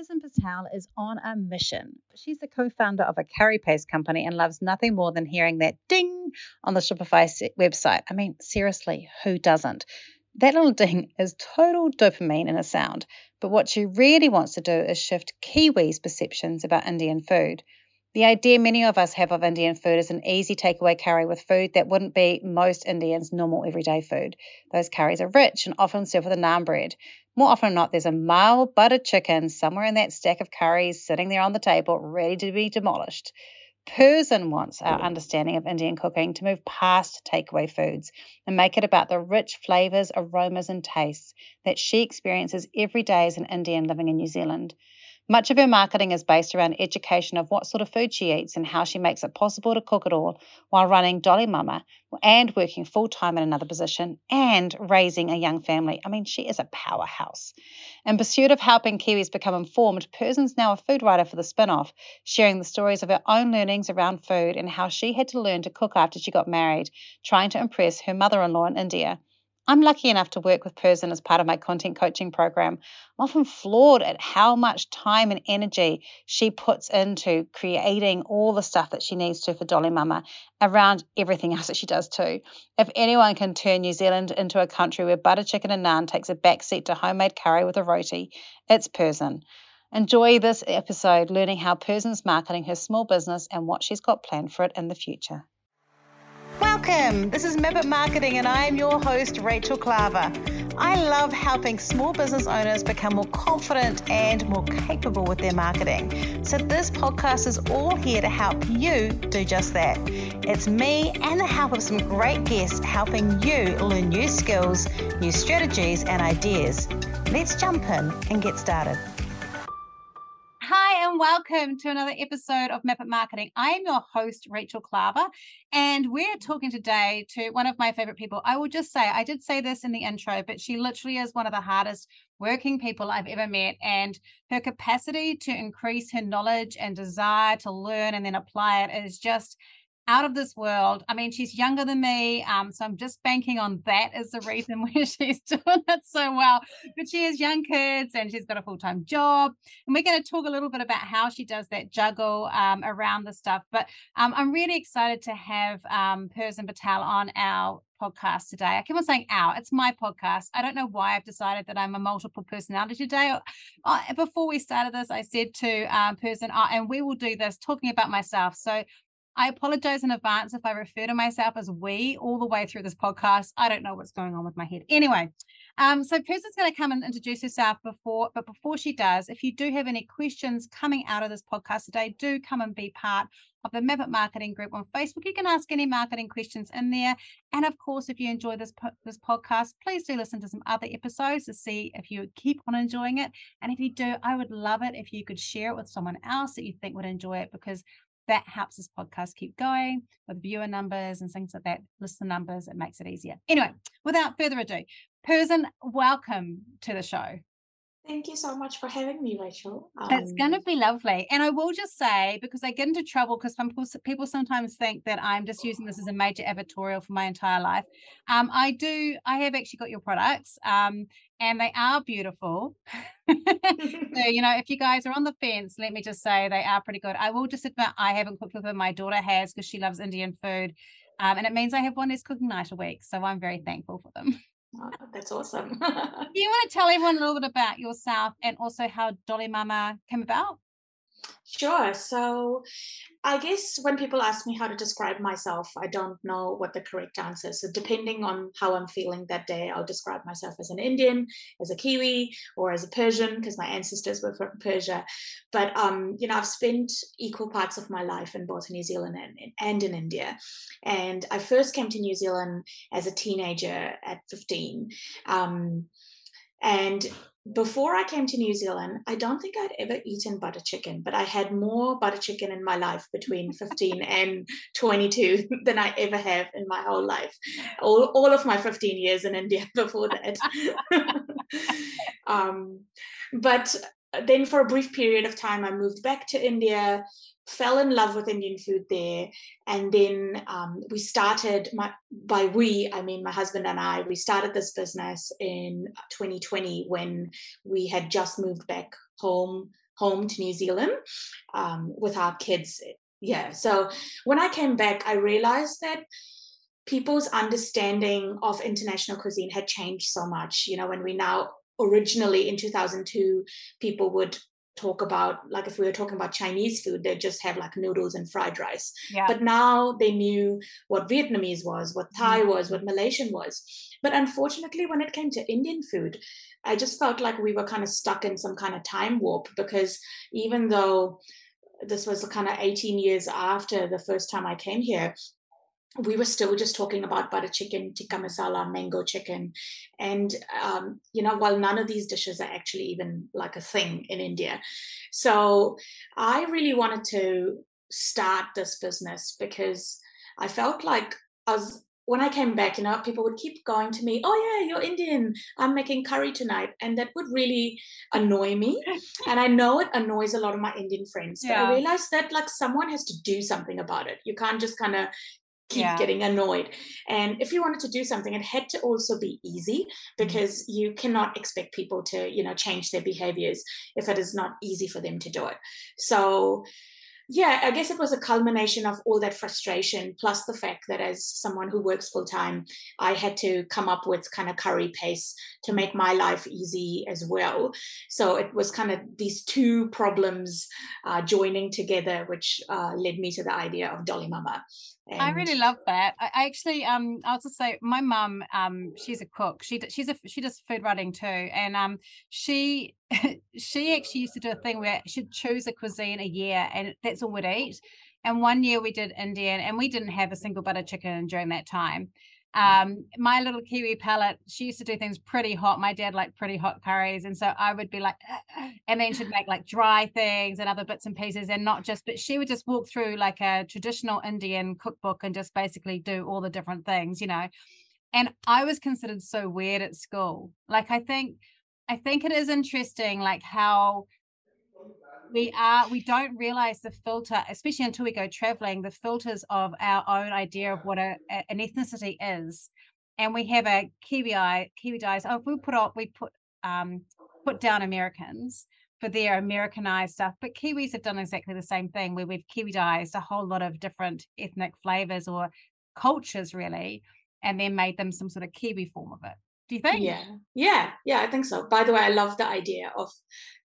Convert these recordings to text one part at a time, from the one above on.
Perzen Patel is on a mission. She's the co founder of a curry paste company and loves nothing more than hearing that ding on the Shopify website. I mean, seriously, who doesn't? That little ding is total dopamine in a sound, but what she really wants to do is shift Kiwis' perceptions about Indian food. The idea many of us have of Indian food is an easy takeaway curry with food that wouldn't be most Indians' normal everyday food. Those curries are rich and often served with a naan bread. More often than not, there's a mild buttered chicken somewhere in that stack of curries sitting there on the table, ready to be demolished. Perzen wants our understanding of Indian cooking to move past takeaway foods and make it about the rich flavors, aromas, and tastes that she experiences every day as an Indian living in New Zealand. Much of her marketing is based around education of what sort of food she eats and how she makes it possible to cook it all while running Dolly Mama and working full time in another position and raising a young family. I mean, she is a powerhouse. In pursuit of helping Kiwis become informed, Perzen's now a food writer for the spin off, sharing the stories of her own learnings around food and how she had to learn to cook after she got married, trying to impress her mother in law in India. I'm lucky enough to work with Perzen as part of my content coaching program. I'm often floored at how much time and energy she puts into creating all the stuff that she needs to for Dolly Mama around everything else that she does too. If anyone can turn New Zealand into a country where butter chicken and naan takes a backseat to homemade curry with a roti, it's Perzen. Enjoy this episode learning how Perzen's marketing her small business and what she's got planned for it in the future. Welcome. This is Map Marketing, and I am your host, Rachel Klaver. I love helping small business owners become more confident and more capable with their marketing. So, this podcast is all here to help you do just that. It's me and the help of some great guests helping you learn new skills, new strategies, and ideas. Let's jump in and get started and welcome to another episode of Map Marketing. I am your host, Rachel Klaver, and we're talking today to one of my favorite people. I will just say, I did say this in the intro, but she literally is one of the hardest working people I've ever met. And her capacity to increase her knowledge and desire to learn and then apply it is just out of this world. I mean, she's younger than me, um, so I'm just banking on that as the reason why she's doing it so well. But she has young kids and she's got a full time job, and we're going to talk a little bit about how she does that juggle um, around the stuff. But um, I'm really excited to have um, Perzen Patel on our podcast today. I keep on saying our, it's my podcast. I don't know why I've decided that I'm a multiple personality today. Before we started this, I said to um, Perzen, uh, and we will do this talking about myself. So I apologize in advance if I refer to myself as we all the way through this podcast. I don't know what's going on with my head. Anyway, um, so Perzen's going to come and introduce herself before, but before she does, if you do have any questions coming out of this podcast today, do come and be part of the Map Marketing group on Facebook. You can ask any marketing questions in there. And of course, if you enjoy this this podcast, please do listen to some other episodes to see if you keep on enjoying it. And if you do, I would love it if you could share it with someone else that you think would enjoy it because that helps this podcast keep going with viewer numbers and things like that, listen numbers. It makes it easier. Anyway, without further ado, Perzen, welcome to the show. Thank you so much for having me, Rachel. Um, it's going to be lovely. And I will just say, because I get into trouble because people, people sometimes think that I'm just using this as a major advertorial for my entire life. Um, I do, I have actually got your products um, and they are beautiful. so, you know, if you guys are on the fence, let me just say they are pretty good. I will just admit I haven't cooked with them. My daughter has because she loves Indian food. Um, and it means I have one less cooking night a week. So I'm very thankful for them. Oh, that's awesome. Do you want to tell everyone a little bit about yourself and also how Dolly Mama came about? Sure. So I guess when people ask me how to describe myself, I don't know what the correct answer is. So depending on how I'm feeling that day, I'll describe myself as an Indian, as a Kiwi, or as a Persian, because my ancestors were from Persia. But um, you know, I've spent equal parts of my life in both New Zealand and, and in India. And I first came to New Zealand as a teenager at 15. Um, and before I came to New Zealand, I don't think I'd ever eaten butter chicken, but I had more butter chicken in my life between 15 and 22 than I ever have in my whole life. All, all of my 15 years in India before that. um, but then for a brief period of time, I moved back to India, fell in love with Indian food there, and then um, we started. My by we, I mean my husband and I. We started this business in 2020 when we had just moved back home home to New Zealand um, with our kids. Yeah, so when I came back, I realized that people's understanding of international cuisine had changed so much. You know, when we now originally in 2002 people would talk about like if we were talking about chinese food they'd just have like noodles and fried rice yeah. but now they knew what vietnamese was what thai mm-hmm. was what malaysian was but unfortunately when it came to indian food i just felt like we were kind of stuck in some kind of time warp because even though this was kind of 18 years after the first time i came here we were still just talking about butter chicken, tikka masala, mango chicken. And, um, you know, while none of these dishes are actually even like a thing in India. So I really wanted to start this business because I felt like I was, when I came back, you know, people would keep going to me, oh, yeah, you're Indian. I'm making curry tonight. And that would really annoy me. and I know it annoys a lot of my Indian friends. But yeah. I realized that like someone has to do something about it. You can't just kind of keep yeah. getting annoyed. And if you wanted to do something, it had to also be easy mm-hmm. because you cannot expect people to, you know, change their behaviors if it is not easy for them to do it. So yeah, I guess it was a culmination of all that frustration, plus the fact that as someone who works full time, I had to come up with kind of curry paste to make my life easy as well. So it was kind of these two problems uh, joining together, which uh, led me to the idea of Dolly Mama. And... I really love that. I, actually, um, I'll just say, my mum, um, she's a cook. She she's a she does food writing too, and um, she she actually used to do a thing where she'd choose a cuisine a year, and that's all we'd eat. And one year we did Indian, and we didn't have a single butter chicken during that time. Mm. um my little kiwi palate she used to do things pretty hot. My dad liked pretty hot curries and so i would be like and then she'd make like dry things and other bits and pieces and not just but she would just walk through like a traditional indian cookbook and just basically do all the different things you know? And i was considered so weird at school. Like i think i think it is interesting like how we are we don't realize the filter especially until we go traveling the filters of our own idea of what a, a, an ethnicity is. And we have a kiwi eye kiwi dies oh we put up we put um put down americans for their americanized stuff but kiwis have done exactly the same thing where we've kiwidized a whole lot of different ethnic flavors or cultures really and then made them some sort of kiwi form of it do you think? Yeah, yeah, yeah, I think so. By the way, I love the idea of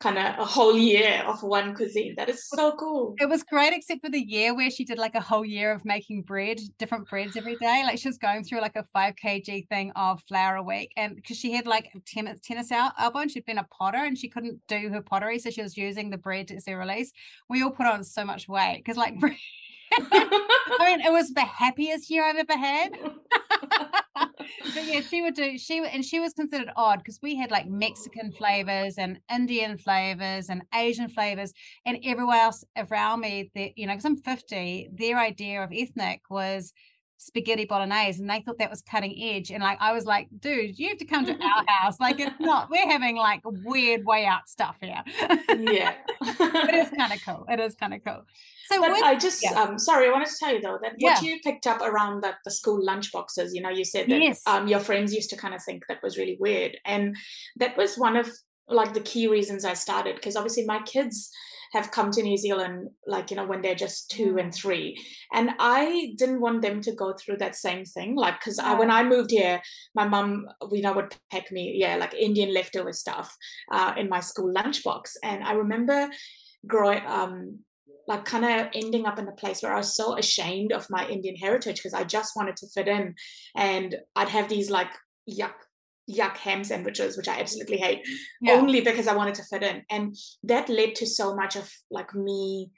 kind of a whole year of one cuisine. That is so cool. It was great, except for the year where she did like a whole year of making bread, different breads every day. Like she was going through like a 5 kg thing of flour a week. And because she had like tennis, tennis elbow and she'd been a potter and she couldn't do her pottery. So she was using the bread as their release. We all put on so much weight because like. I mean, it was the happiest year I've ever had. but yeah, she would do she and she was considered odd because we had like Mexican flavors and Indian flavors and Asian flavors, and everyone else around me, that you know, because I'm 50, their idea of ethnic was spaghetti bolognese and they thought that was cutting edge and like i was like dude you have to come to our house like it's not we're having like weird way out stuff here yeah it is kind of cool it is kind of cool so but I just yeah. um sorry, I wanted to tell you though that what you picked up around that the school lunch boxes, you know, you said that yes. um your friends used to kind of think that was really weird. And that was one of like the key reasons I started because obviously my kids have come to New Zealand like you know when they're just two and mm. three and I didn't want them to go through that same thing like because I when I moved here my mum you know would pack me yeah like Indian leftover stuff uh, in my school lunchbox and I remember growing um like kind of ending up in a place where I was so ashamed of my Indian heritage because I just wanted to fit in. And I'd have these like yuck, yuck ham sandwiches, which I absolutely hate, yeah. only because I wanted to fit in. And that led to so much of like me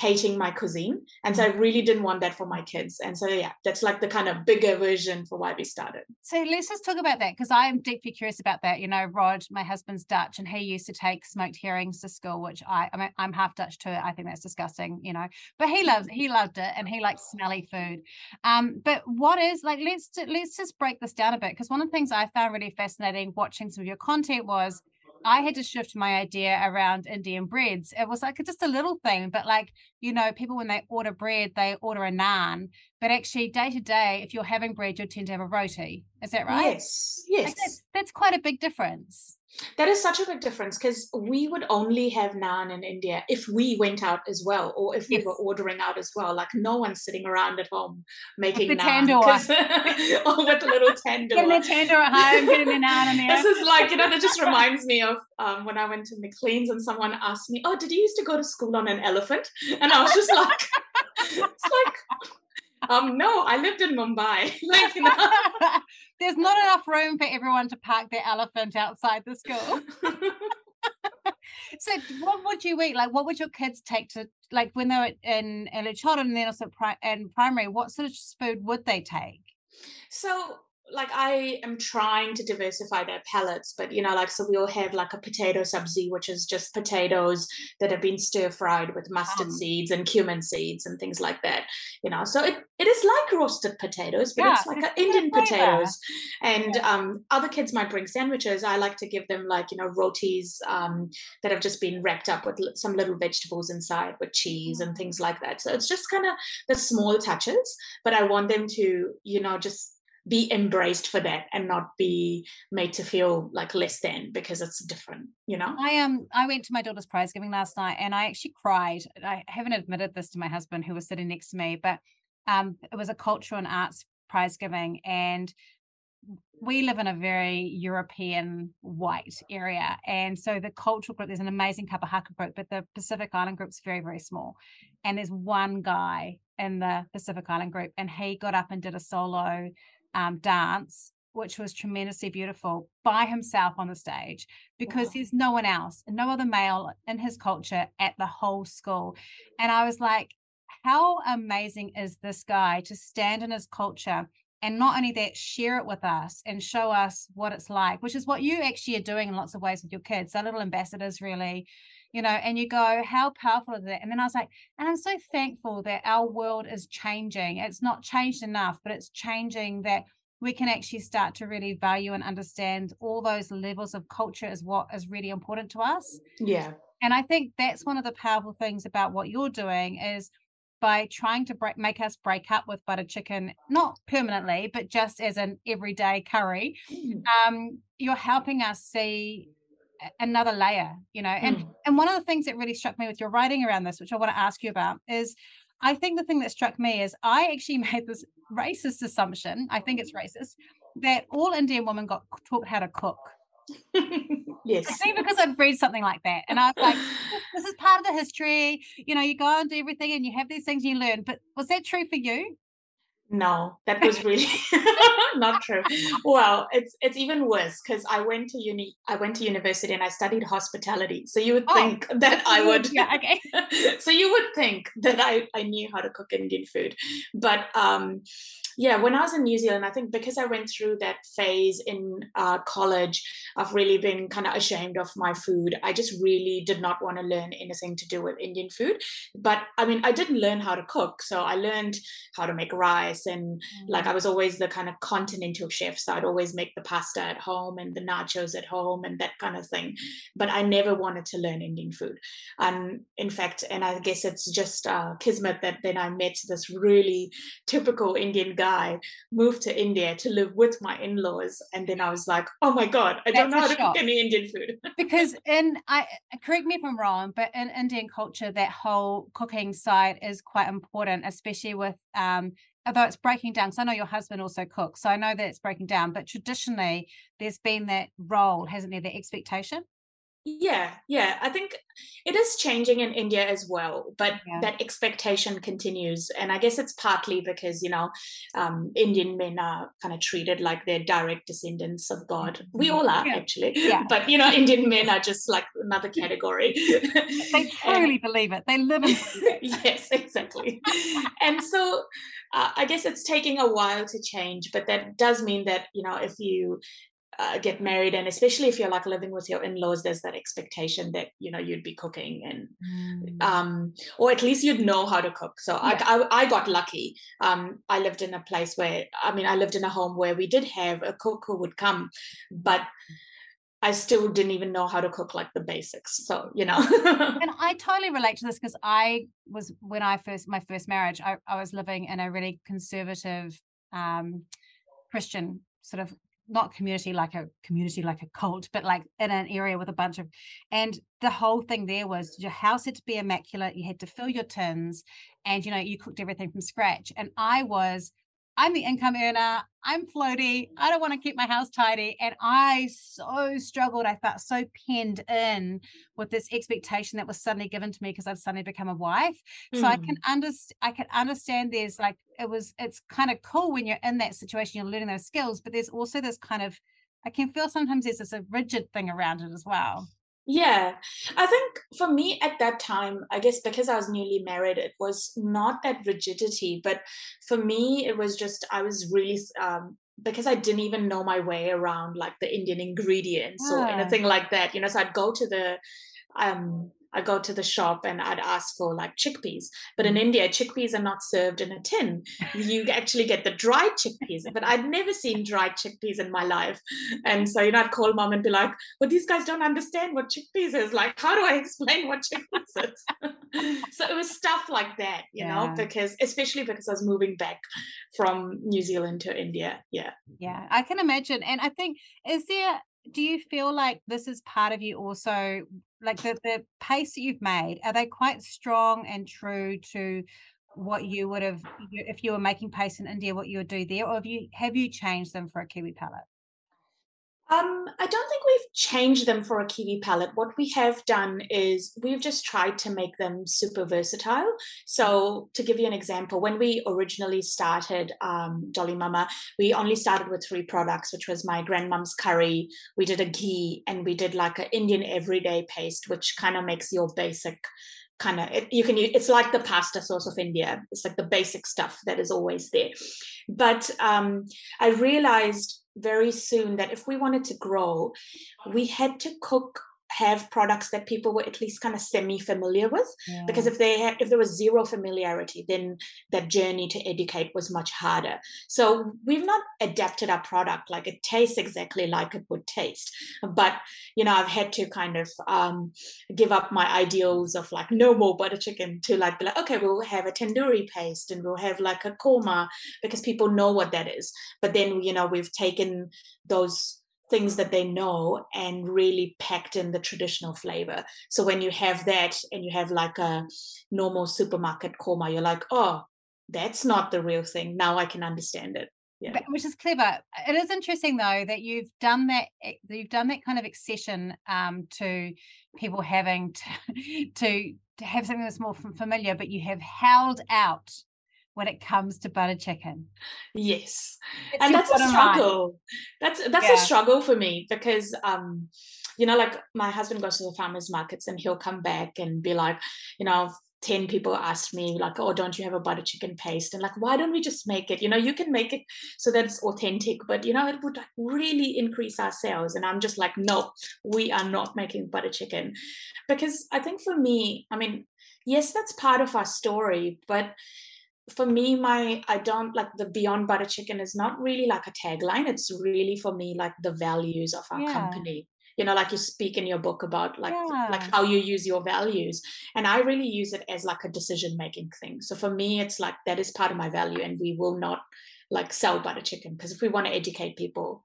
hating my cuisine. And so I mm-hmm. really didn't want that for my kids. And so, yeah, that's like the kind of bigger version for why we started. So let's just talk about that because I'm deeply curious about that. You know, Rod, my husband's Dutch, and he used to take smoked herrings to school, which I, I mean, I'm half Dutch too. I think that's disgusting, you know, but he loves, he loved it and he likes smelly food. Um, but what is like, let's, let's just break this down a bit because one of the things I found really fascinating watching some of your content was I had to shift my idea around Indian breads. It was like just a little thing, but like, you know, people when they order bread, they order a naan. But actually, day to day, if you're having bread, you'll tend to have a roti. Is that right? Yes. Yes. Like that's, that's quite a big difference. That is such a big difference because we would only have naan in India if we went out as well, or if we yes. were ordering out as well. Like no one's sitting around at home making with the naan or with a little tandoor. Getting a tandoor at home, getting the naan in there. This is like you know that just reminds me of um, when I went to Macleans and someone asked me, "Oh, did you used to go to school on an elephant?" And I was just like, "It's like." um, no, I lived in Mumbai. like, you know? There's not enough room for everyone to park their elephant outside the school. so what would you eat? Like, what would your kids take to, like, when they were in early childhood and then also pri- in primary, what sort of food would they take? So like I am trying to diversify their palates, but you know, like so we'll have like a potato sabzi, which is just potatoes that have been stir fried with mustard um. seeds and cumin seeds and things like that. You know, so it, it is like roasted potatoes, but yeah, it's like it's Indian potatoes. And yeah. um, other kids might bring sandwiches. I like to give them like you know rotis um, that have just been wrapped up with some little vegetables inside with cheese and mm. things like that. So it's just kind of the small touches, but I want them to you know just be embraced for that and not be made to feel like less than because it's different you know i um i went to my daughter's prize giving last night and i actually cried i haven't admitted this to my husband who was sitting next to me but um it was a cultural and arts prize giving and we live in a very European white area. And so the cultural group, there's an amazing Kapahaka group, but the Pacific Island group's very, very small. And there's one guy in the Pacific Island group, and he got up and did a solo um, dance, which was tremendously beautiful by himself on the stage because wow. there's no one else and no other male in his culture at the whole school. And I was like, how amazing is this guy to stand in his culture and not only that, share it with us and show us what it's like, which is what you actually are doing in lots of ways with your kids. They're little ambassadors, really, you know, and you go, how powerful is that? And then I was like, and I'm so thankful that our world is changing. It's not changed enough, but it's changing that we can actually start to really value and understand all those levels of culture is what is really important to us. Yeah. And I think that's one of the powerful things about what you're doing is by trying to break, make us break up with butter chicken, not permanently, but just as an everyday curry, mm. um, you're helping us see another layer you know and mm. and one of the things that really struck me with your writing around this which i want to ask you about is i think the thing that struck me is i actually made this racist assumption i think it's racist that all indian women got taught how to cook. Yes. I think because i'd read something like that and i was like this is part of the history you know you go and do everything and you have these things you learn but was that true for you no, that was really not true. Well, it's it's even worse because I went to uni. I went to university and I studied hospitality. So you would oh, think that I would. Yeah. Okay. so you would think that I I knew how to cook Indian food, but um, yeah, when I was in New Zealand, I think because I went through that phase in uh, college of really being kind of ashamed of my food, I just really did not want to learn anything to do with Indian food. But I mean, I didn't learn how to cook. So I learned how to make rice. And mm-hmm. like I was always the kind of continental chef. So I'd always make the pasta at home and the nachos at home and that kind of thing. But I never wanted to learn Indian food. And in fact, and I guess it's just uh, kismet that then I met this really typical Indian guy moved to India to live with my in-laws, and then I was like, oh my god, I don't know how to cook any Indian food. because in I correct me if I'm wrong, but in Indian culture, that whole cooking side is quite important, especially with um, although it's breaking down, because I know your husband also cooks, so I know that it's breaking down. But traditionally, there's been that role, hasn't there, the expectation? Yeah yeah i think it is changing in india as well but yeah. that expectation continues and i guess it's partly because you know um, indian men are kind of treated like they're direct descendants of god we mm-hmm. all are yeah. actually yeah. but you know indian men are just like another category they truly believe it they live in yes exactly and so uh, i guess it's taking a while to change but that does mean that you know if you uh, get married and especially if you're like living with your in-laws there's that expectation that you know you'd be cooking and mm. um or at least you'd know how to cook so yeah. I, I, I got lucky um i lived in a place where i mean i lived in a home where we did have a cook who would come but I still didn't even know how to cook like the basics. So, you know. and I totally relate to this because I was when I first my first marriage, I, I was living in a really conservative um Christian sort of not community like a community like a cult, but like in an area with a bunch of and the whole thing there was your house had to be immaculate, you had to fill your tins, and you know, you cooked everything from scratch. And I was I'm the income earner. I'm floaty. I don't want to keep my house tidy. And I so struggled. I felt so pinned in with this expectation that was suddenly given to me because I'd suddenly become a wife. Mm. So I can hmm. understand I can understand there's like it was it's kind of cool when you're in that situation, you're learning those skills, but there's also this kind of I can feel sometimes there's this a rigid thing around it as well. Yeah, I think for me at that time, I guess because I was newly married, it was not that rigidity, but for me, it was just, I was really, um, because I didn't even know my way around like the Indian ingredients or anything like that, you know, so I'd go to the, um, I go to the shop and I'd ask for like chickpeas. But in mm. India, chickpeas are not served in a tin. You actually get the dried chickpeas. But I'd never seen dried chickpeas in my life. And so, you know, I'd call mom and be like, well, these guys don't understand what chickpeas is. Like, how do I explain what chickpeas is? so it was stuff like that, you yeah. know, because especially because I was moving back from New Zealand to India. Yeah. Yeah, I can imagine. And I think, is there do you feel like this is part of you also like the, the pace that you've made are they quite strong and true to what you would have if you were making pace in india what you would do there? Or have you have you changed them for a kiwi palate um, I don't think we've changed them for a kiwi palette. What we have done is we've just tried to make them super versatile. So, to give you an example, when we originally started um, Dolly Mama, we only started with three products, which was my grandmom's curry. We did a ghee, and we did like an Indian everyday paste, which kind of makes your basic kind of you can use it's like the pasta sauce of india it's like the basic stuff that is always there but um, i realized very soon that if we wanted to grow, we had to cook have products that people were at least kind of semi familiar with. Yeah. because if they had if there was zero familiarity then that journey to educate was much harder. So we've not adapted our product like it tastes exactly like it would taste. But you know i've had to kind of um, give up my ideals of like no more butter chicken to like be like okay we'll have a tandoori paste and we'll have like a korma because people know what that is. But then you know we've taken those things that they know and really packed in the traditional flavor. So when you have that and you have like a normal supermarket korma, you're like, oh, that's not the real thing. Now I can understand it. Yeah. Which is clever. It is interesting though that you've done that. You've done that kind of accession um, to people having to, to to have something that's more familiar, but you have held out when it comes to butter chicken. Yes. It's and that's a struggle. Line. That's that's yeah. a struggle for me because um you know like my husband goes to the farmers markets and he'll come back and be like, you know, 10 people asked me like oh don't you have a butter chicken paste and like why don't we just make it you know you can make it so that it's authentic but you know it would like really increase our sales and i'm just like no we are not making butter chicken because i think for me i mean yes that's part of our story but for me my i don't like the beyond butter chicken is not really like a tagline it's really for me like the values of our yeah. company you know like you speak in your book about like yeah. like how you use your values and i really use it as like a decision making thing so for me it's like that is part of my value and we will not like sell butter chicken because if we want to educate people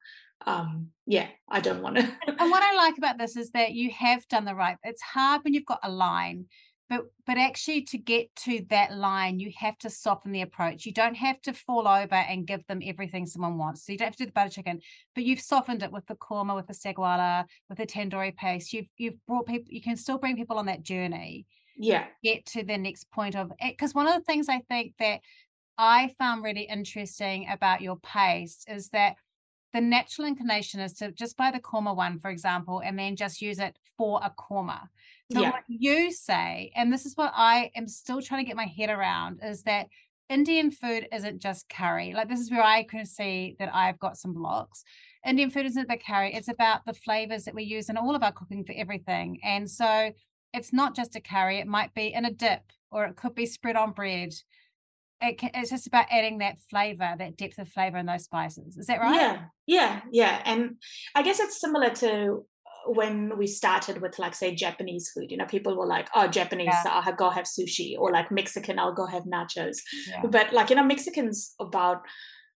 um yeah i don't want to and what i like about this is that you have done the right it's hard when you've got a line but but actually to get to that line you have to soften the approach. You don't have to fall over and give them everything someone wants. So you don't have to do the butter chicken but you've softened it with the korma with the sagwala with the tandoori paste. You've you've brought people you can still bring people on that journey yeah. get to the next point of it because one of the things i think that i found really interesting about your paste is that the natural inclination is to just buy the korma one, for example, and then just use it for a korma. So yeah. what you say, and this is what I am still trying to get my head around, is that Indian food isn't just curry. Like this is where I can see that I've got some blocks. Indian food isn't the curry. It's about the flavors that we use in all of our cooking for everything. And so it's not just a curry. It might be in a dip, or it could be spread on bread. It can, it's just about adding that flavor, that depth of flavor in those spices. Is that right? Yeah, yeah, yeah. And I guess it's similar to when we started with like say Japanese food, you know, people were like, "Oh, Japanese, yeah. I'll go have sushi," or like Mexican, I'll go have nachos. Yeah. But like you know, Mexicans about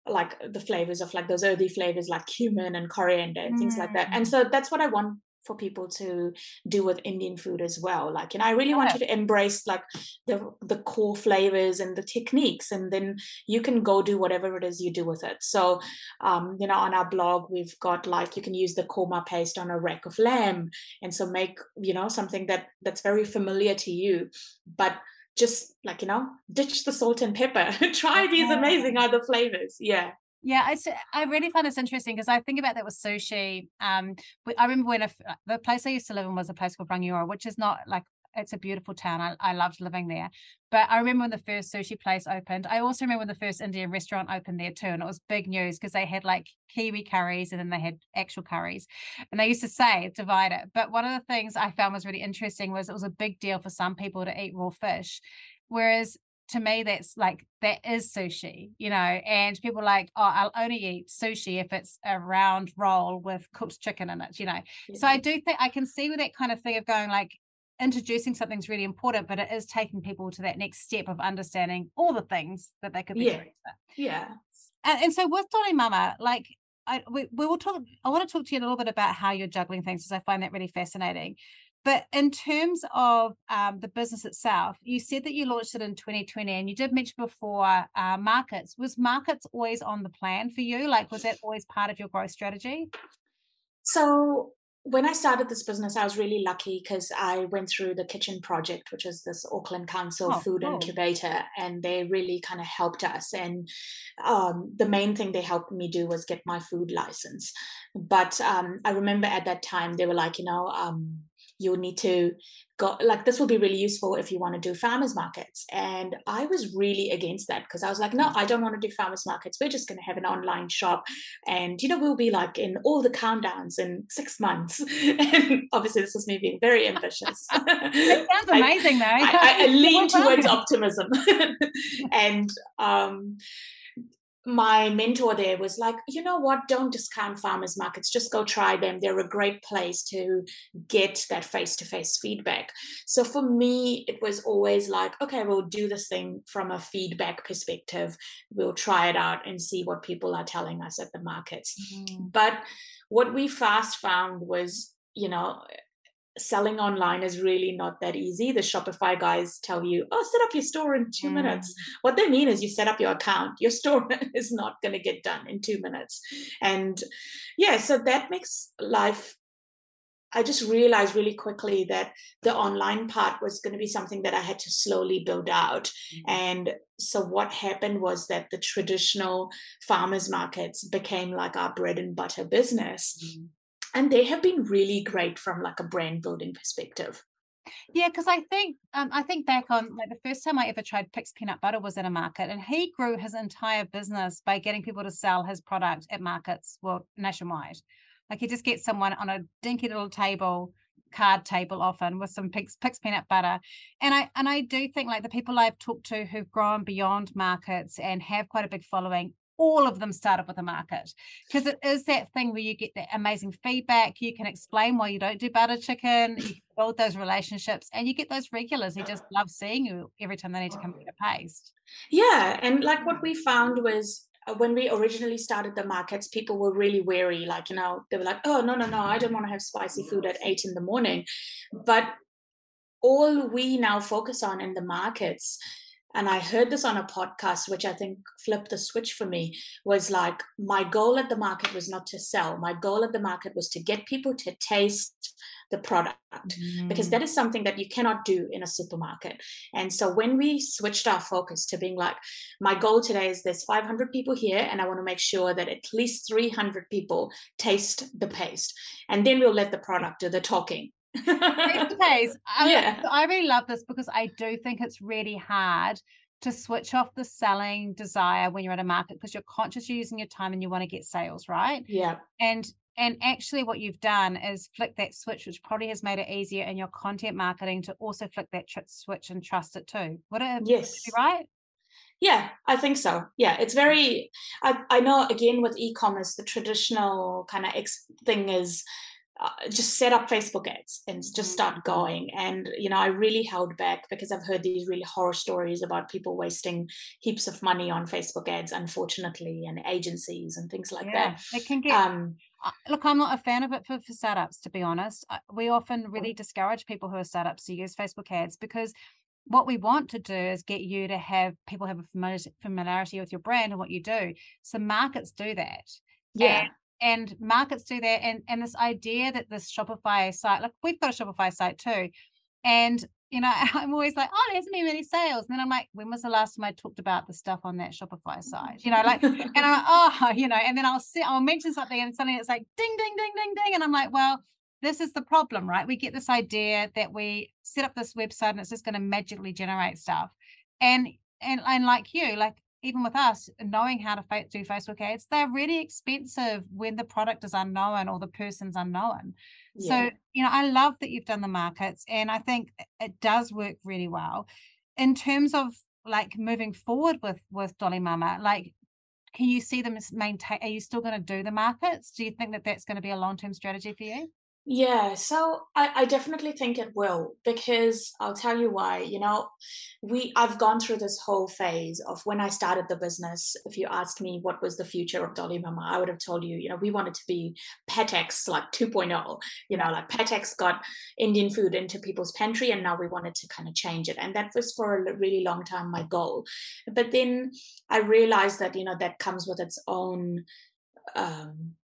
like the flavors of like those earthy flavors like cumin and coriander and mm. things like that. And mm. so that's what I want for people to do with Indian food as well. Like, and I really want you to embrace like the the core flavors and the techniques, and then you can go do whatever it is you do with it. So, um, you know, on our blog we've got like you can use the korma paste on a rack of lamb, and so make you know something that that's very familiar to you, but just like you know ditch the salt and pepper try these amazing other flavors yeah yeah, I, I really find this interesting because I think about that with sushi. Um, I remember when the place I used to live in was a place called Rangiora, which is not like it's a beautiful town. I, I loved living there. But I remember when the first sushi place opened. I also remember when the first Indian restaurant opened there too. And it was big news because they had like kiwi curries and then they had actual curries. And they used to say divide it. But one of the things I found was really interesting was it was a big deal for some people to eat raw fish. Whereas to me that's like that is sushi you know and people like oh i'll only eat sushi if it's a round roll with cooked chicken in it you know yeah. so i mm-hmm. do think i can see with that kind of thing of going like introducing something's really important but it is taking people to that next step of understanding all the things that they could be yeah. doing yeah and, and so with Dolly Mama like I, we, we will talk i want to talk to you a little bit about how you're juggling things because i find that really fascinating but in terms of um, the business itself, you said that you launched it in 2020, and you did mention before uh, markets. Was markets always on the plan for you? Like, was that always part of your growth strategy? So when I started this business, I was really lucky because I went through the Kitchen Project, which is this Auckland Council oh, food cool. incubator, and they really kind of helped us. And um, the main thing they helped me do was get my food license. But um, I remember at that time they were like, you know, um, you'll need to go like this will be really useful if you want to do farmers markets. And i was really against that because i was like no i don't want to do farmers markets. We're just going to have an online shop. And you know we'll be like in all the countdowns in six months. And obviously this is me being very ambitious. It sounds amazing I, though. I, I, I lean towards optimism. And um my mentor there was like, you know what, don't discount farmers markets, just go try them. They're a great place to get that face to face feedback. So for me, it was always like, okay, we'll do this thing from a feedback perspective. We'll try it out and see what people are telling us at the markets. Mm-hmm. But what we fast found was, you know, selling online is really not that easy. The Shopify guys tell you, oh, set up your store in two mm. minutes. What they mean is you set up your account, your store is not going to get done in two minutes. And yeah, so that makes life. I just realized really quickly that the online part was going to be something that I had to slowly build out. Mm. And so what happened was that the traditional farmers markets became like our bread and butter business. Mm and they have been really great from like a brand building perspective yeah, because I think um, I think back on like the first time I ever tried Pic's peanut butter was at a market, and he grew his entire business by getting people to sell his product at markets, well, nationwide. Like he just gets someone on a dinky little table, card table often with some Pic's, peanut butter, and I and I do think like the people I've talked to who've grown beyond markets and have quite a big following all of them start up with a market because it is that thing where you get that amazing feedback. You can explain why you don't do butter chicken, you build those relationships, and you get those regulars who just love seeing you every time they need to come get a paste. Yeah. And like what we found was uh, when we originally started the markets, people were really wary. Like, you know, they were like, oh, no, no, no, I don't want to have spicy food at eight in the morning. But all we now focus on in the markets and I heard this on a podcast, which I think flipped the switch for me, was like my goal at the market was not to sell. My goal at the market was to get people to taste the product mm. because that mm. something that you cannot do in a supermarket. And so when we switched our focus to being like, my goal today is there's 500 people here, and I want to make sure that at least 300 people taste the paste. And then we'll let the product do the talking case. I, yeah. I really love this because I do think it's really hard to switch off the selling desire when you're at a market because you're conscious you're using your time and you want to get sales, right? Yeah. And and actually what you've done is flick that switch, which probably has made it easier in your content marketing to also flick that tr- switch and trust it too. What a yes, right? Yeah, I think so. Yeah, it's very. I I know again with e-commerce, the traditional kind of ex- thing is uh, just set up Facebook ads and just start mm-hmm. going. And, you know, I really held back because I've heard these really horror stories about people wasting heaps of money on Facebook ads, unfortunately, and agencies and things like yeah, that. It can get. Um, look, I'm not a fan of it for, for startups, to be honest. We often really discourage people who are startups to use Facebook ads because what we want to do is get you to have people have a familiarity with your brand and what you do. So markets do that. Yeah. And and markets do that and and this idea that this shopify site like we've got a shopify site too and you know i'm always like oh there's been many sales and then i'm like when was the last time i talked about the stuff on that shopify site? You know like and i'm like oh you know and then i'll sit i'll mention something and suddenly it's like ding ding ding ding ding and i'm like well this is the problem right? We get this idea that we set up this website and it's just going to magically generate stuff and and and like you like even with us knowing how to do facebook ads they're really expensive when the product is unknown or the person's unknown. Yeah. so you know i love that you've done the markets and i think it does work really well. In terms of like moving forward with with dolly mama like can you see them maintain are you still going to do the markets? Do you think that that's going to be a long-term strategy for you yeah, so I, I definitely think it will because I'll tell you why. You know, we I've gone through this whole phase of when I started the business. If you asked me what was the future of Dolly Mama, I would have told you, you know, we wanted to be Patak's like 2.0. You know, like Patak's got Indian food into people's pantry, and now we wanted to kind of change it. And that was for a really long time my goal. But then I realized that you know that comes with its own um,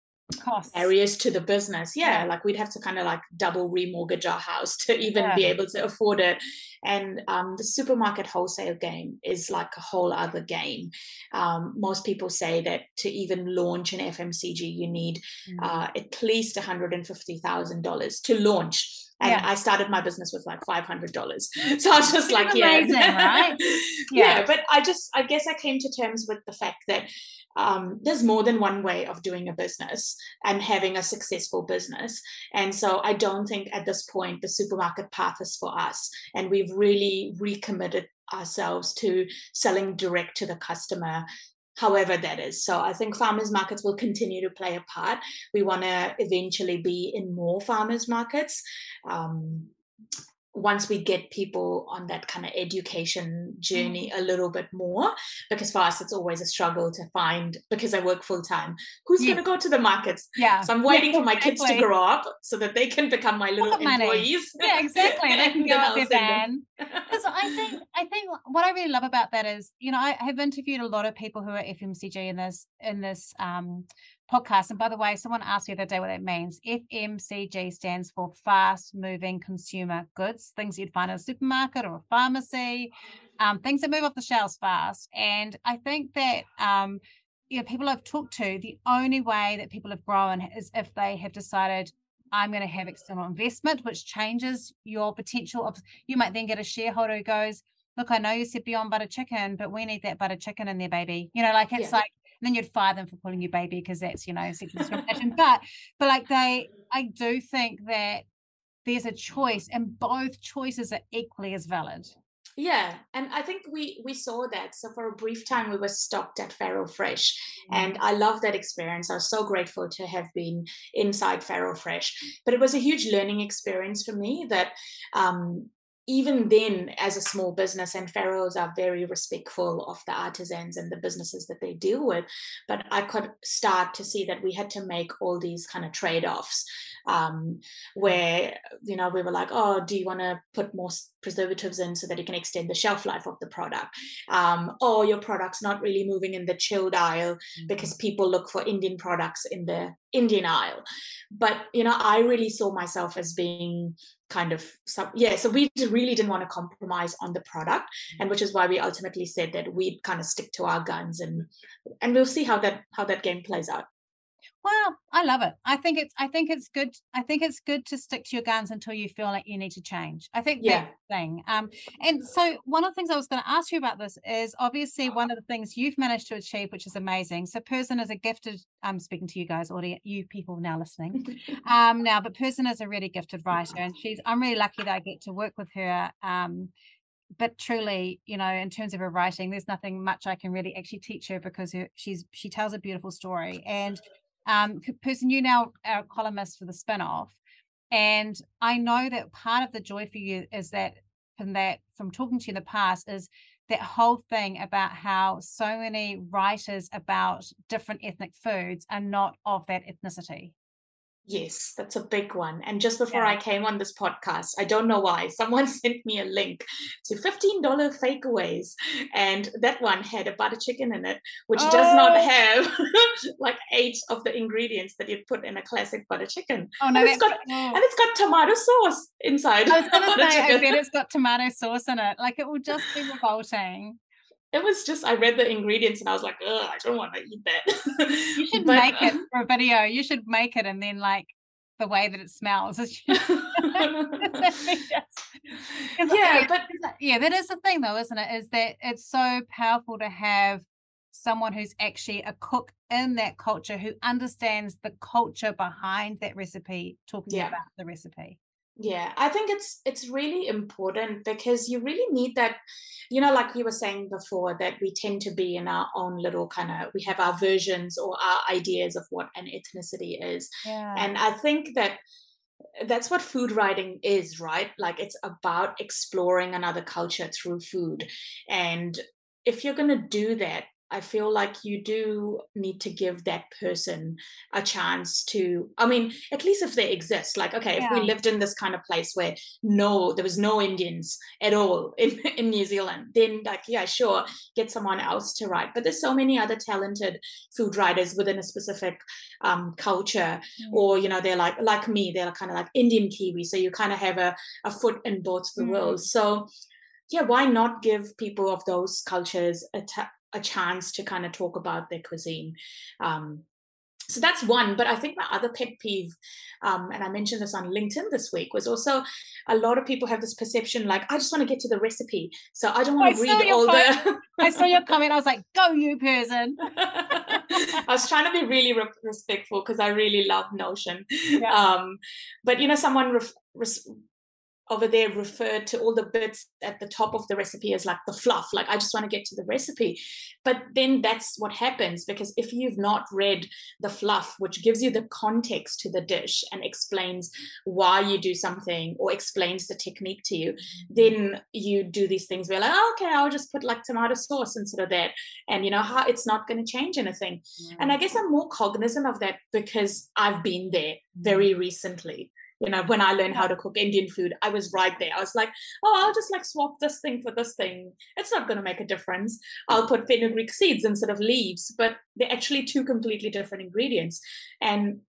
costs areas to the business yeah, yeah. like we'd have to kind of like double remortgage our house to even yeah. be able to afford it and um, the supermarket wholesale game is like a whole other game um, most people say that to even launch an fmcg you need mm. uh, at least $150000 to launch and yeah. I started my business with like five hundred dollars. So I was just like, amazing, yeah, right? Yeah. yeah. But I just, I guess, I came to terms with the fact that um, there's more than one way of doing a business and having a successful business. And so I don't think at this point the supermarket path is for us. And we've really recommitted ourselves to selling direct to the customer however that is. So I think farmers markets will continue to play a part. We want to eventually be in more farmers markets. Um, once we get people on that kind of education journey mm. a little bit more because for us it's always a struggle to find because i work full time who's going to go to the markets? Yeah. So i'm waiting yeah, for my exactly. kids to grow up so that they can become my little employees yeah exactly And they can go out there so i think i think what i really love about that is you know i have interviewed a lot of people who are fmcg in this in this um podcast. And by the way, someone asked me the other day what that means. FMCG stands for fast moving consumer goods, things you'd find in a supermarket or a pharmacy, um, things that move off the shelves fast. And I think that um, you know, people I've talked to, the only way that people have grown is if they have decided I'm going to have external investment, which changes your potential of you might then get a shareholder who goes, Look, I know you said beyond butter chicken, but we need that butter chicken in there, baby. You know, like it's yeah. like then you'd fire them for calling you baby because that's you know sexual discrimination but but like they i do think that there's a choice and both choices are equally as valid. Yeah and i think we we saw that. So for a brief time we were stocked at Farro Fresh mm-hmm. and i love that experience. I was so grateful to have been inside Farro Fresh. But it was a huge learning experience for me that um, even then, as a small business, and Farros are very respectful of the artisans and the businesses that they deal with, but I could start to see that we had to make all these kind of trade offs um, where, you know, we were like, oh, do you want to put more preservatives in so that you can extend the shelf life of the product? Um, or your product's not really moving in the chilled aisle mm-hmm. because people look for Indian products in the Indian aisle. But, you know, I really saw myself as being kind of yeah so we really didn't want to compromise on the product and which is why we ultimately said that we'd kind of stick to our guns and and we'll see how that how that game plays out well, I love it. I think it's I think it's good. I think it's good to stick to your guns until you feel like you need to change. I think yeah. that thing. Um, and so one of the things I was going to ask you about this is obviously one of the things you've managed to achieve, which is amazing. So Perzen is a gifted, I'm speaking to you guys, or you people now listening. um, now, but Perzen is a really gifted writer, and she's I'm really lucky that I get to work with her. Um, but truly, you know, in terms of her writing, there's nothing much I can really actually teach her because her, she's she tells a beautiful story and um, Perzen you now are a columnist for the spinoff. And I know that part of the joy for you is that from that, from talking to you in the past, is that whole thing about how so many writers about different ethnic foods are not of that ethnicity. Yes, that's a big one. And just before yeah. I came on this podcast, I don't know why, someone sent me a link to $15 fakeaways. And that one had a butter chicken in it, which oh. does not oh. have like eight of the ingredients that you'd put in a classic butter chicken. Oh, no, and, it's got, no. and it's got tomato sauce inside. I was going to say, chicken. I bet it's got tomato sauce in it. Like it will just be revolting it was just I read the ingredients and I was like, Ugh, I don't want to eat that. you should but, make it uh for a video. You should make it and then like the way that it smells. yeah, but yeah, that is the thing though, isn't it? Is that it's so powerful to have someone who's actually a cook in that culture who understands the culture behind that recipe talking yeah. about the recipe yeah i think it's it's really important because you really need that you know like you were saying before that we tend to be in our own little kind of we have our versions or our ideas of what an ethnicity is. Yeah. and i think that that's what food writing is right? Like it's about exploring another culture through food. And if you're going to do that I feel like you do need to give that person a chance to, I mean, at least if they exist. Like, okay, yeah. if we lived in this kind of place where no, there was no Indians at all in, in New Zealand, then like, yeah, sure, get someone else to write. But there's so many other talented food writers within a specific um, culture, mm. or, you know, they're like, like me, they're kind of like Indian Kiwi. So you kind of have a, a foot in both the mm. worlds. So yeah, why not give people of those cultures a, t- a chance to kind of talk about their cuisine. Um, so that's one. But I think my other pet peeve, um, and I mentioned this on LinkedIn this week, was also a lot of people have this perception like, I just want to get to the recipe. So I don't want to read all the. I saw your comment. I was like, go, you person. I was trying to be really re- respectful because I really love Notion. Yeah. Um, but, you know, someone over there referred to all the bits at the top of the recipe as like the fluff. Like i just want to get to the recipe. But then that's what happens because if you've not read the fluff which gives you the context to the dish and explains why you do something or explains the technique to you then you do these things where like oh, okay i'll just put like tomato sauce instead of that. And you know how it's not going to change anything. And i guess i'm more cognizant of that because i've been there very mm-hmm. recently you know when i learned how to cook indian food i was right there. I was like oh i'll just like swap this thing for this thing. It's not going to make a difference. I'll put fenugreek seeds instead of leaves. But they're actually two completely different ingredients and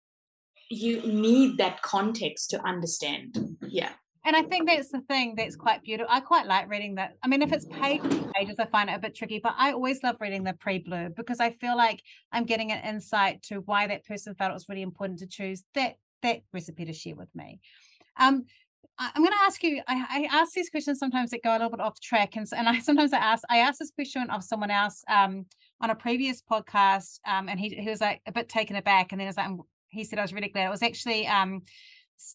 you need that context to understand. Yeah. And I think that's the thing that's quite beautiful. I quite like reading that. I mean, if it's paid pages, I find it a bit tricky, but I always love reading the pre blurb because I feel like I'm getting an insight to why that person felt it was really important to choose that that recipe to share with me. Um, I'm going to ask you. I, I, ask these questions sometimes that go a little bit off track, and, and I sometimes I ask. I asked this question of someone else um, on a previous podcast, um, and he he was like a bit taken aback, and then was like, he said I was really glad. It was actually um,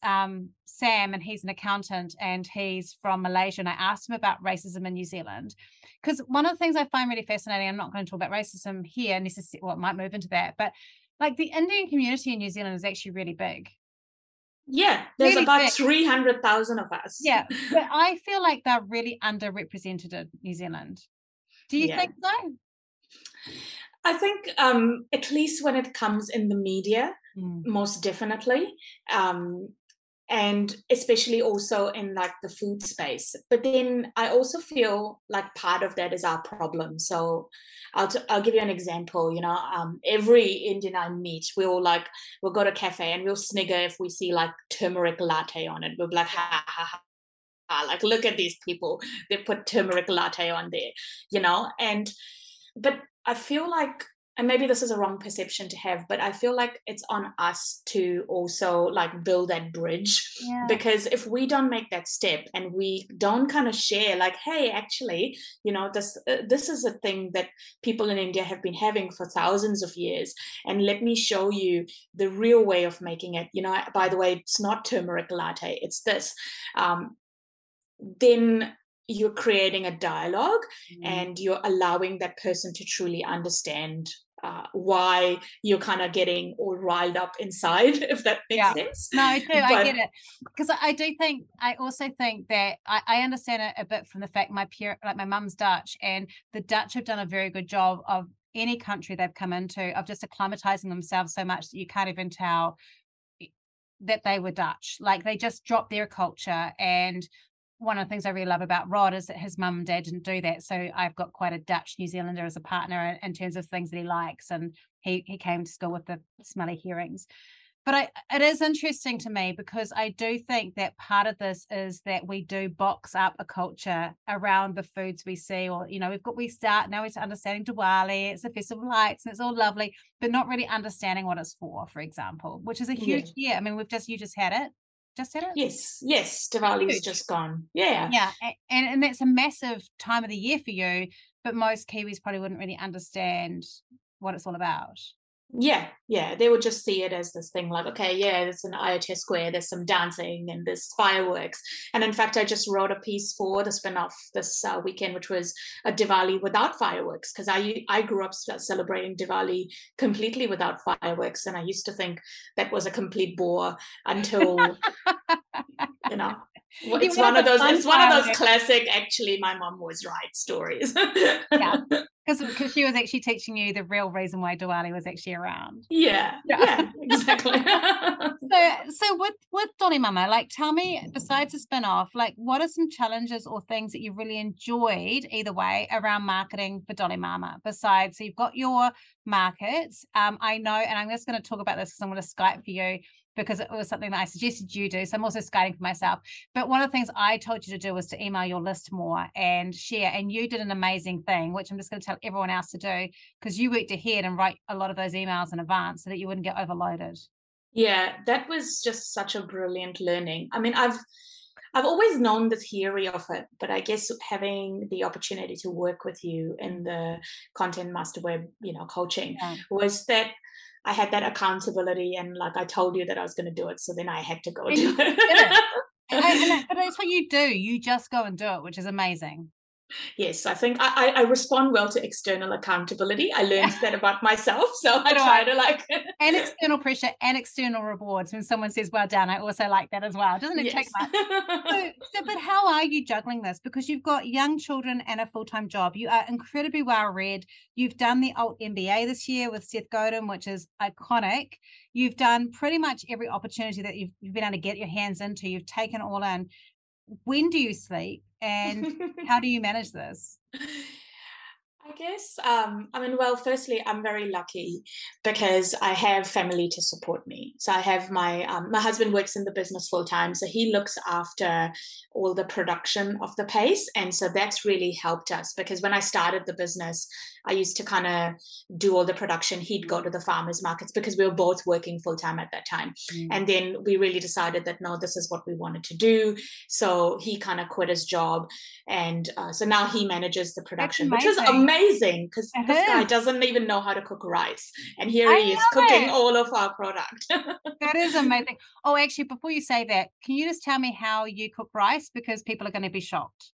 um, Sam, and he's an accountant, and he's from Malaysia. And I asked him about racism in New Zealand, because one of the things I find really fascinating. I'm not going to talk about racism here necessarily. Well, it might move into that, but like the Indian community in New Zealand is actually really big. Yeah, there's really about 300,000 of us. Yeah, but I feel like they're really underrepresented in New Zealand. Do you yeah. think so? I think um, at least when it comes in the media, mm. most definitely. Um, and especially also in like the food space. But then i also feel like part of that is our problem. So i'll, t- I'll give you an example you know um, every indian i meet we'll like we'll go to a cafe and we'll snigger if we see like turmeric latte on it. We'll be like ha ha ha like look at these people. They put turmeric latte on there you know? And but i feel like and maybe this is a wrong perception to have but i feel like it's on us to also like build that bridge yeah. because if we don't make that step and we don't kind of share like hey actually you know this uh, this is a thing that people in india have been having for thousands of years and let me show you the real way of making it you know by the way it's not turmeric latte it's this um, then you're creating a dialogue mm. and you're allowing that person to truly understand uh, why you're kind of getting all riled up inside, if that makes yeah. sense. No, I do. But, I get it. Because I do think, I also think that I, I understand it a bit from the fact my parent, like my mum's Dutch, and the Dutch have done a very good job of any country they've come into of just acclimatizing themselves so much that you can't even tell that they were Dutch. Like they just dropped their culture and one of the things I really love about Rod is that his mum and dad didn't do that. So I've got quite a Dutch New Zealander as a partner in, terms of things that he likes. And he he came to school with the smelly hearings. But I, it is interesting to me because I do think that part of this is that we do box up a culture around the foods we see, or you know, we've got we start now we're understanding Diwali, it's a festival lights, and it's all lovely, but not really understanding what it's for, for example, which is a huge yeah. yeah. I mean, we've just you just had it just had it? Yes, yes. Diwali's just gone. Yeah. Yeah. And, and that's a massive time of the year for you, but most Kiwis probably wouldn't really understand what it's all about. Yeah, yeah. They would just see it as this thing like, okay, yeah, there's an Aotea Square, there's some dancing and there's fireworks. And in fact, I just wrote a piece for the spin-off this uh, weekend, which was a Diwali without fireworks, because I I grew up celebrating Diwali completely without fireworks, and I used to think that was a complete bore until you know it's one of those it's one of those classic actually my mom was right stories yeah because she was actually teaching you the real reason why Diwali was actually around. Yeah, yeah, yeah exactly. so, so with with Dolly Mama, like, tell me, besides the spin off, like, what are some challenges or things that you really enjoyed either way around marketing for Dolly Mama? Besides, so you've got your markets. Um, I know, and I'm just going to talk about this because I'm going to Skype for you because it was something that I suggested you do. So I'm also skating for myself. But one of the things I told you to do was to email your list more and share. And you did an amazing thing, which I'm just going to tell everyone else to do because you worked ahead and write a lot of those emails in advance so that you wouldn't get overloaded. Yeah, that was just such a brilliant learning. I mean, I've I've always known the theory of it, but I guess having the opportunity to work with you in the content master web, you know, coaching yeah. was that I had that accountability and like I told you that I was going to do it. So then I had to go and do it. and, and, but that's what you do. You just go and do it, which is amazing. Yes, I think I, I respond well to external accountability. I learned that about myself. So I try to like and external pressure and external rewards. When someone says well done, I also like that as well. Doesn't it yes. take much? so, so, but how are you juggling this? Because you've got young children and a full-time job. You are incredibly well read. You've done the alt MBA this year with Seth Godin, which is iconic. You've done pretty much every opportunity that you've, you've been able to get your hands into. You've taken all in. When do you sleep? and how do you manage this? I guess, um, I mean, well, firstly, I'm very lucky because I have family to support me. So I have my um, my husband works in the business full time, so he looks after all the production of the pace, and so that's really helped us because when I started the business, I used to kind of do all the production. He'd go to the farmers markets because we were both working full time at that time. Mm. And then we really decided that no, this is what we wanted to do. So he kind of quit his job. And uh, so now he manages the production, which is amazing because this guy doesn't even know how to cook rice. And here I he is cooking it. all of our product. that is amazing. Oh, actually, before you say that, can you just tell me how you cook rice? Because people are going to be shocked.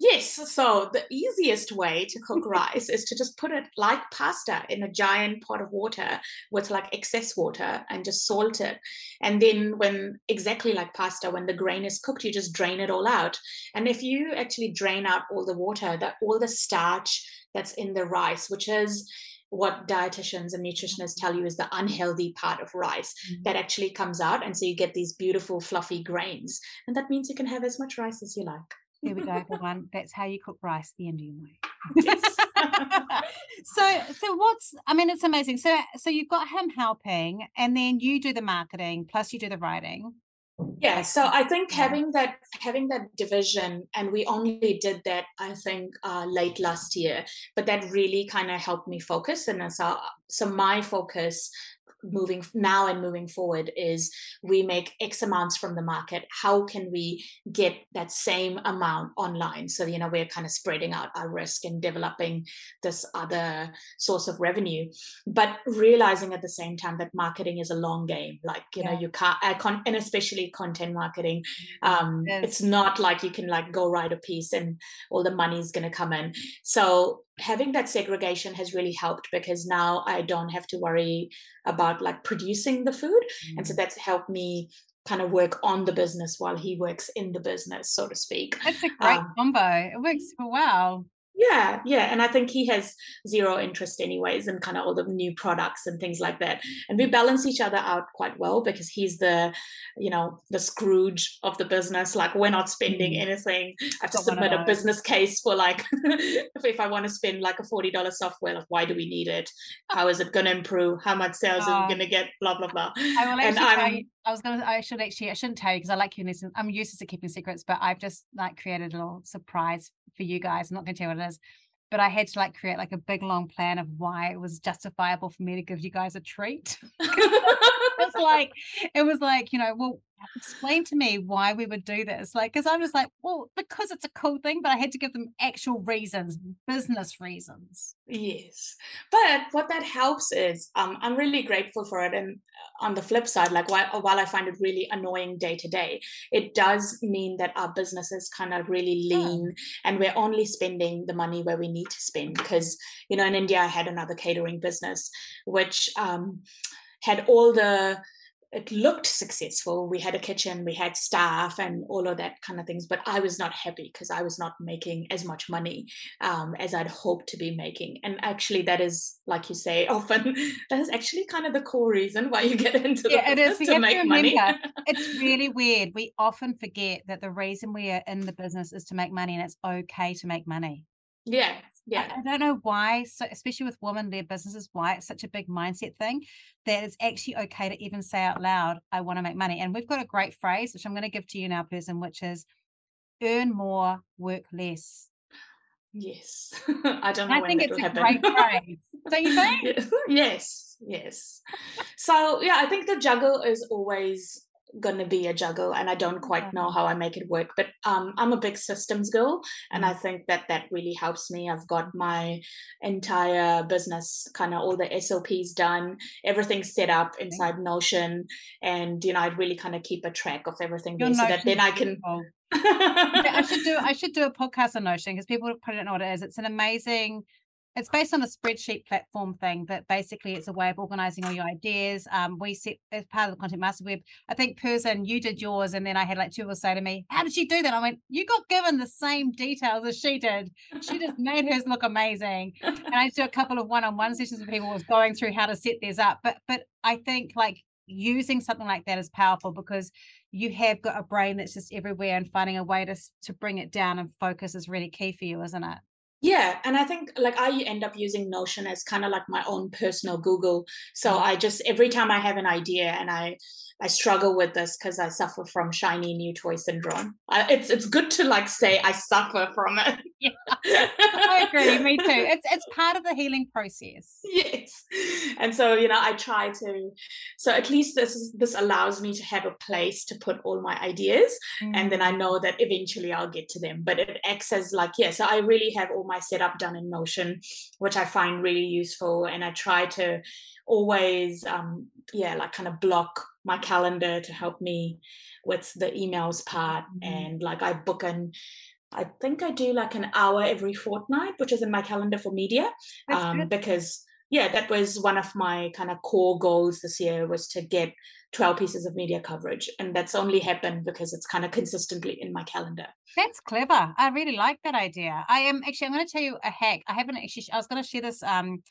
Yes, so the easiest way to cook rice is to just put it like pasta in a giant pot of water with like excess water and just salt it. And then, when exactly like pasta, when the grain is cooked, you just drain it all out. And if you actually drain out all the water, that all the starch that's in the rice, which is what dietitians and nutritionists tell you is the unhealthy part of rice mm-hmm. that actually comes out and so you get these beautiful fluffy grains and that means you can have as much rice as you like there we go, everyone. That's how you cook rice the Indian way. Yes. so so what's I mean it's amazing. So so you've got him helping and then you do the marketing plus you do the writing. Yeah, so I think having that having that division, and we only did that I think uh, late last year, but that really kind of helped me focus. And so, so my focus moving now and moving forward is we make x amounts from the market how can we get that same amount online so you know we're kind of spreading out our risk and developing this other source of revenue but realizing at the same time that marketing is a long game like you yeah. know you can't and especially content marketing mm-hmm. um yes. it's not like you can like go write a piece and all the money is going to come in so having that segregation has really helped because now I don't have to worry about like producing the food. Mm. And so mm. that's helped me kind of work on the business while he works in the business, so to speak. That's a great um, combo. It works well. Yeah, yeah. And I think he has zero interest, anyways, in kind of all the new products and things like that. And we balance each other out quite well because he's the, you know, the Scrooge of the business. Like, we're not spending mm. anything. I have to submit a business case for like, if, if I want to spend like a $40 software, like, why do we need it? How is it going to improve? How much sales are we going to get? Blah, blah, blah. I will and I'm, I was gonna. I should actually. I shouldn't tell you because I like you. Listen, I'm used to keeping secrets, but I've just like created a little surprise for you guys. I'm not gonna tell you what it is, but I had to like create like a big long plan of why it was justifiable for me to give you guys a treat. it's like it was like you know, well, explain to me why we would do this. Like, because I'm just like, well, because it's a cool thing, but I had to give them actual reasons, business reasons. Yes. But what that helps is um, I'm really grateful for it. And uh, on the flip side, like while, while I find it really annoying day to day, it does mean that our business is kind of really lean yeah. and we're only spending the money where we need to spend. Because, you know, in India, I had another catering business, which um, had all the it looked successful. We had a kitchen, we had staff, and all of that kind of things. But I was not happy because I was not making as much money um, as I'd hoped to be making. And actually, that is, like you say, often that is actually kind of the core reason why you get into yeah, it is. to make to money. it's really weird. We often forget that the reason we are in the business is to make money, and it's okay to make money. Yeah, yeah. I, don't know why, so especially with women-led businesses, why it's such a big mindset thing that it's actually okay to even say out loud, "I want to make money." And we've got a great phrase, which I'm going to give to you now, Perzen, which is "earn more, work less." Yes, I don't know. I think it's a happen. great phrase. Don't you think? yes, yes. So yeah, I think the juggle is always going to be a juggle and i don't quite know how i make it work but um, i'm a big systems girl and i mm. think that that really helps me i've got my entire business kind of all the sops done everything's set up inside notion and you know I'd really kind of keep a track of everything there so that then i can I should do I should do a podcast on Notion because people don't know what it is. It's an amazing it's based on a spreadsheet platform thing, but basically it's a way of organizing all your ideas. Um, we set as part of the content master web. I think Perzen you did yours, and then I had like two people say to me, "How did she do that?" I went, "You got given the same details as she did. She just made hers look amazing." And I do a couple of one-on-one sessions with people was going through how to set theirs up. But but I think like using something like that is powerful because you have got a brain that's just everywhere and finding a way to to bring it down and focus is really key for you, isn't it? Yeah and i think like i end up using notion as kind of like my own personal google so mm-hmm. i just every time i have an idea and i I struggle with this because I suffer from shiny new toy syndrome. It's it's good to like say I suffer from it. Yeah, I agree. Me too. It's it's part of the healing process. Yes, and so you know I try to. So at least this is, this allows me to have a place to put all my ideas, mm. and then I mm. know that eventually I'll get to them. But it acts as like yeah. So I really have all my setup done in Notion, which I find really useful, and I try to always um yeah like kind of block my calendar to help me with the emails part. Mm-hmm. and like i book an i think i do like an hour every fortnight which is in my calendar for media. Um, because yeah that was one of my kind of core goals this year was to get 12 pieces of media coverage. And that's only happened because it's kind of consistently in my calendar. That's clever. I really like that idea. I am actually i'm going to tell you a hack. I haven't actually i was going to share this um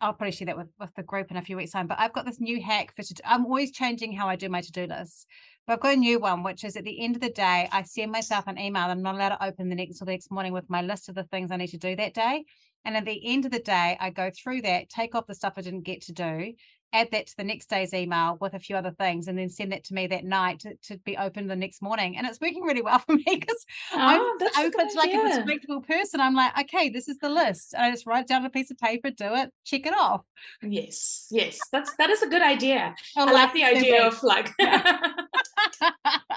I'll probably share that with, with the group in a few weeks' time. But I've got this new hack for to I'm always changing how I do my to-do list. But I've got a new one, which is at the end of the day, I send myself an email. I'm not allowed to open the next or the next morning with my list of the things I need to do that day. And at the end of the day, I go through that, take off the stuff I didn't get to do, add that to the next day's email with a few other things and then send that to me that night to, to be open the next morning. And it's working really well for me because oh, I'm open like a respectable person. I'm like, okay, this is the list. And I just write down a piece of paper, do it, check it off. Yes, yes. That's that is a good idea. I, I like the idea of like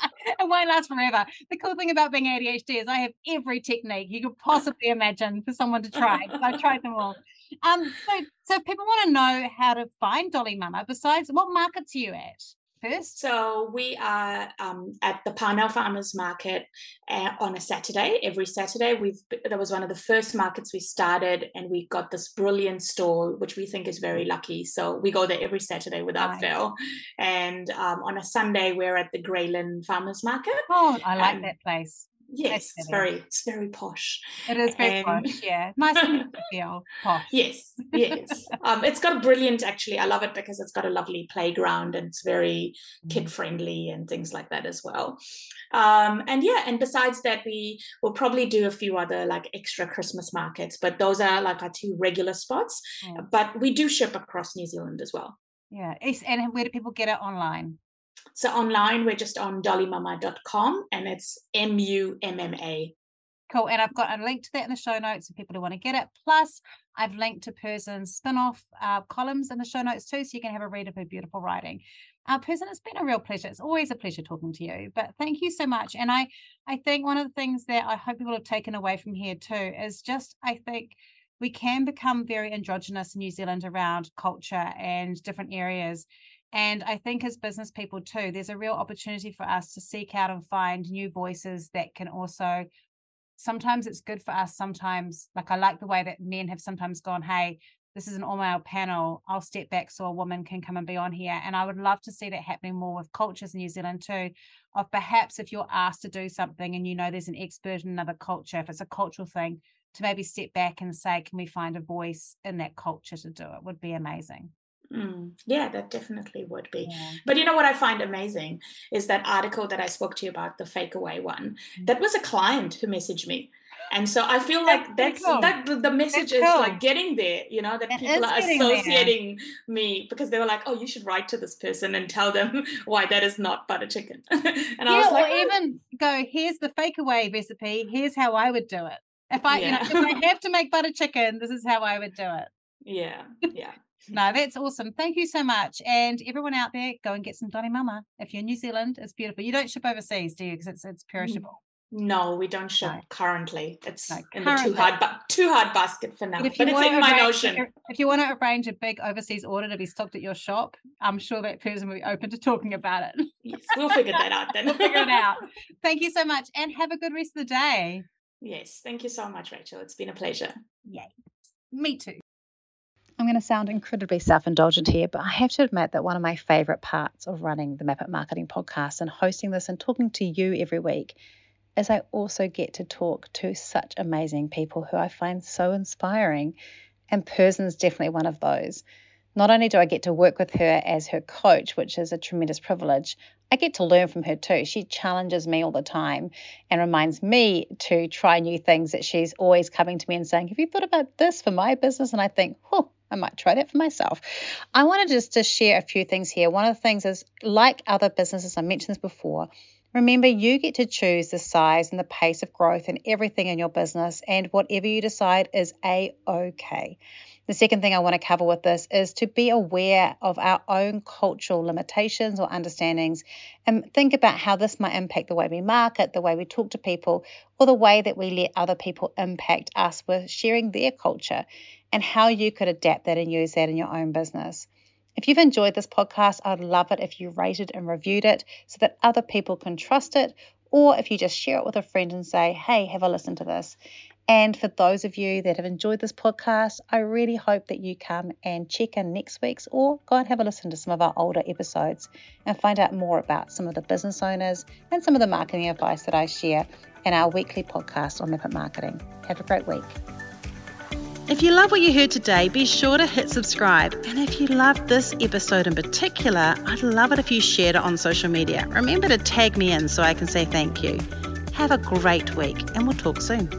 it won't last forever. The cool thing about being ADHD is I have every technique you could possibly imagine for someone to try. I've tried them all. Um, so, so people want to know how to find Dolly Mama, besides what markets are you at? First? So we are um, at the Parnell Farmers Market uh, on a Saturday. Every Saturday, we've that was one of the first markets we started, and we got this brilliant stall, which we think is very lucky. So we go there every Saturday without fail. And um, on a Sunday, we're at the Grey Lynn Farmers Market. Oh, I like um, that place. Yes, it's very it's very posh. It is very posh, yeah. Nice feel posh. Yes, yes. um, it's got a brilliant actually. I love it because it's got a lovely playground and it's very mm. kid friendly and things like that as well. Um, and yeah, and besides that, we will probably do a few other like extra Christmas markets, but those are like our two regular spots. Mm. But we do ship across New Zealand as well. Yeah, and where do people get it online? So online, we're just on dollymumma.com and it's M U M M A. Cool. And I've got a link to that in the show notes for people who want to get it. Plus, I've linked to Perzen's spin off uh, columns in the show notes too, so you can have a read of her beautiful writing. Uh, Perzen, it's been a real pleasure. It's always a pleasure talking to you. But thank you so much. And I, I think one of the things that I hope people have taken away from here too is just, I think we can become very androgynous in New Zealand around culture and different areas. And I think as business people too, there's a real opportunity for us to seek out and find new voices that can also sometimes it's good for us. Sometimes, like I like the way that men have sometimes gone, hey, this is an all male panel. I'll step back so a woman can come and be on here. And I would love to see that happening more with cultures in New Zealand too. Of perhaps if you're asked to do something and you know there's an expert in another culture, if it's a cultural thing, to maybe step back and say, can we find a voice in that culture to do it would be amazing. Mm, yeah, that definitely would be. Yeah. But you know what I find amazing is that article that I spoke to you about, the fake away one. Mm. That was a client who messaged me. And so I feel like that's cool. that the message that's is cool. like getting there, you know, that it people are associating there. me because they were like, oh, you should write to this person and tell them why that is not butter chicken. and yeah, I was like, or oh. even go, here's the fake away recipe. Here's how I would do it. If I, yeah. you know, if I have to make butter chicken, this is how I would do it. Yeah, yeah. No, that's awesome. Thank you so much. And everyone out there, go and get some Dolly Mama. If you're in New Zealand, it's beautiful. You don't ship overseas, do you? Because it's it's mm. perishable. No, we don't ship no. currently. It's no, in currently. the too hard but too hard basket for now. But, but it's in my notion. If you want to arrange a big overseas order to be stocked at your shop, I'm sure that person will be open to talking about it. Yes, we'll figure that out then. we'll figure it out. Thank you so much and have a good rest of the day. Yes, thank you so much, Rachel. It's been a pleasure. Yay. Me too. I'm going to sound incredibly self indulgent here, but I have to admit that one of my favorite parts of running the Map It Marketing podcast and hosting this and talking to you every week is I also get to talk to such amazing people who I find so inspiring. And Perzen's definitely one of those. Not only do I get to work with her as her coach, which is a tremendous privilege, I get to learn from her too. She challenges me all the time and reminds me to try new things that she's always coming to me and saying, Have you thought about this for my business? And I think, oh, I might try that for myself. I wanted just to share a few things here. One of the things is, like other businesses, I mentioned this before, remember you get to choose the size and the pace of growth and everything in your business, and whatever you decide is a okay. The second thing I want to cover with this is to be aware of our own cultural limitations or understandings and think about how this might impact the way we market, the way we talk to people, or the way that we let other people impact us with sharing their culture and how you could adapt that and use that in your own business. If you've enjoyed this podcast, I'd love it if you rated and reviewed it so that other people can trust it, or if you just share it with a friend and say, hey, have a listen to this. And for those of you that have enjoyed this podcast, I really hope that you come and check in next week's or go and have a listen to some of our older episodes and find out more about some of the business owners and some of the marketing advice that I share in our weekly podcast on Map Marketing. Have a great week. If you love what you heard today, be sure to hit subscribe. And if you loved this episode in particular, I'd love it if you shared it on social media. Remember to tag me in so I can say thank you. Have a great week, and we'll talk soon.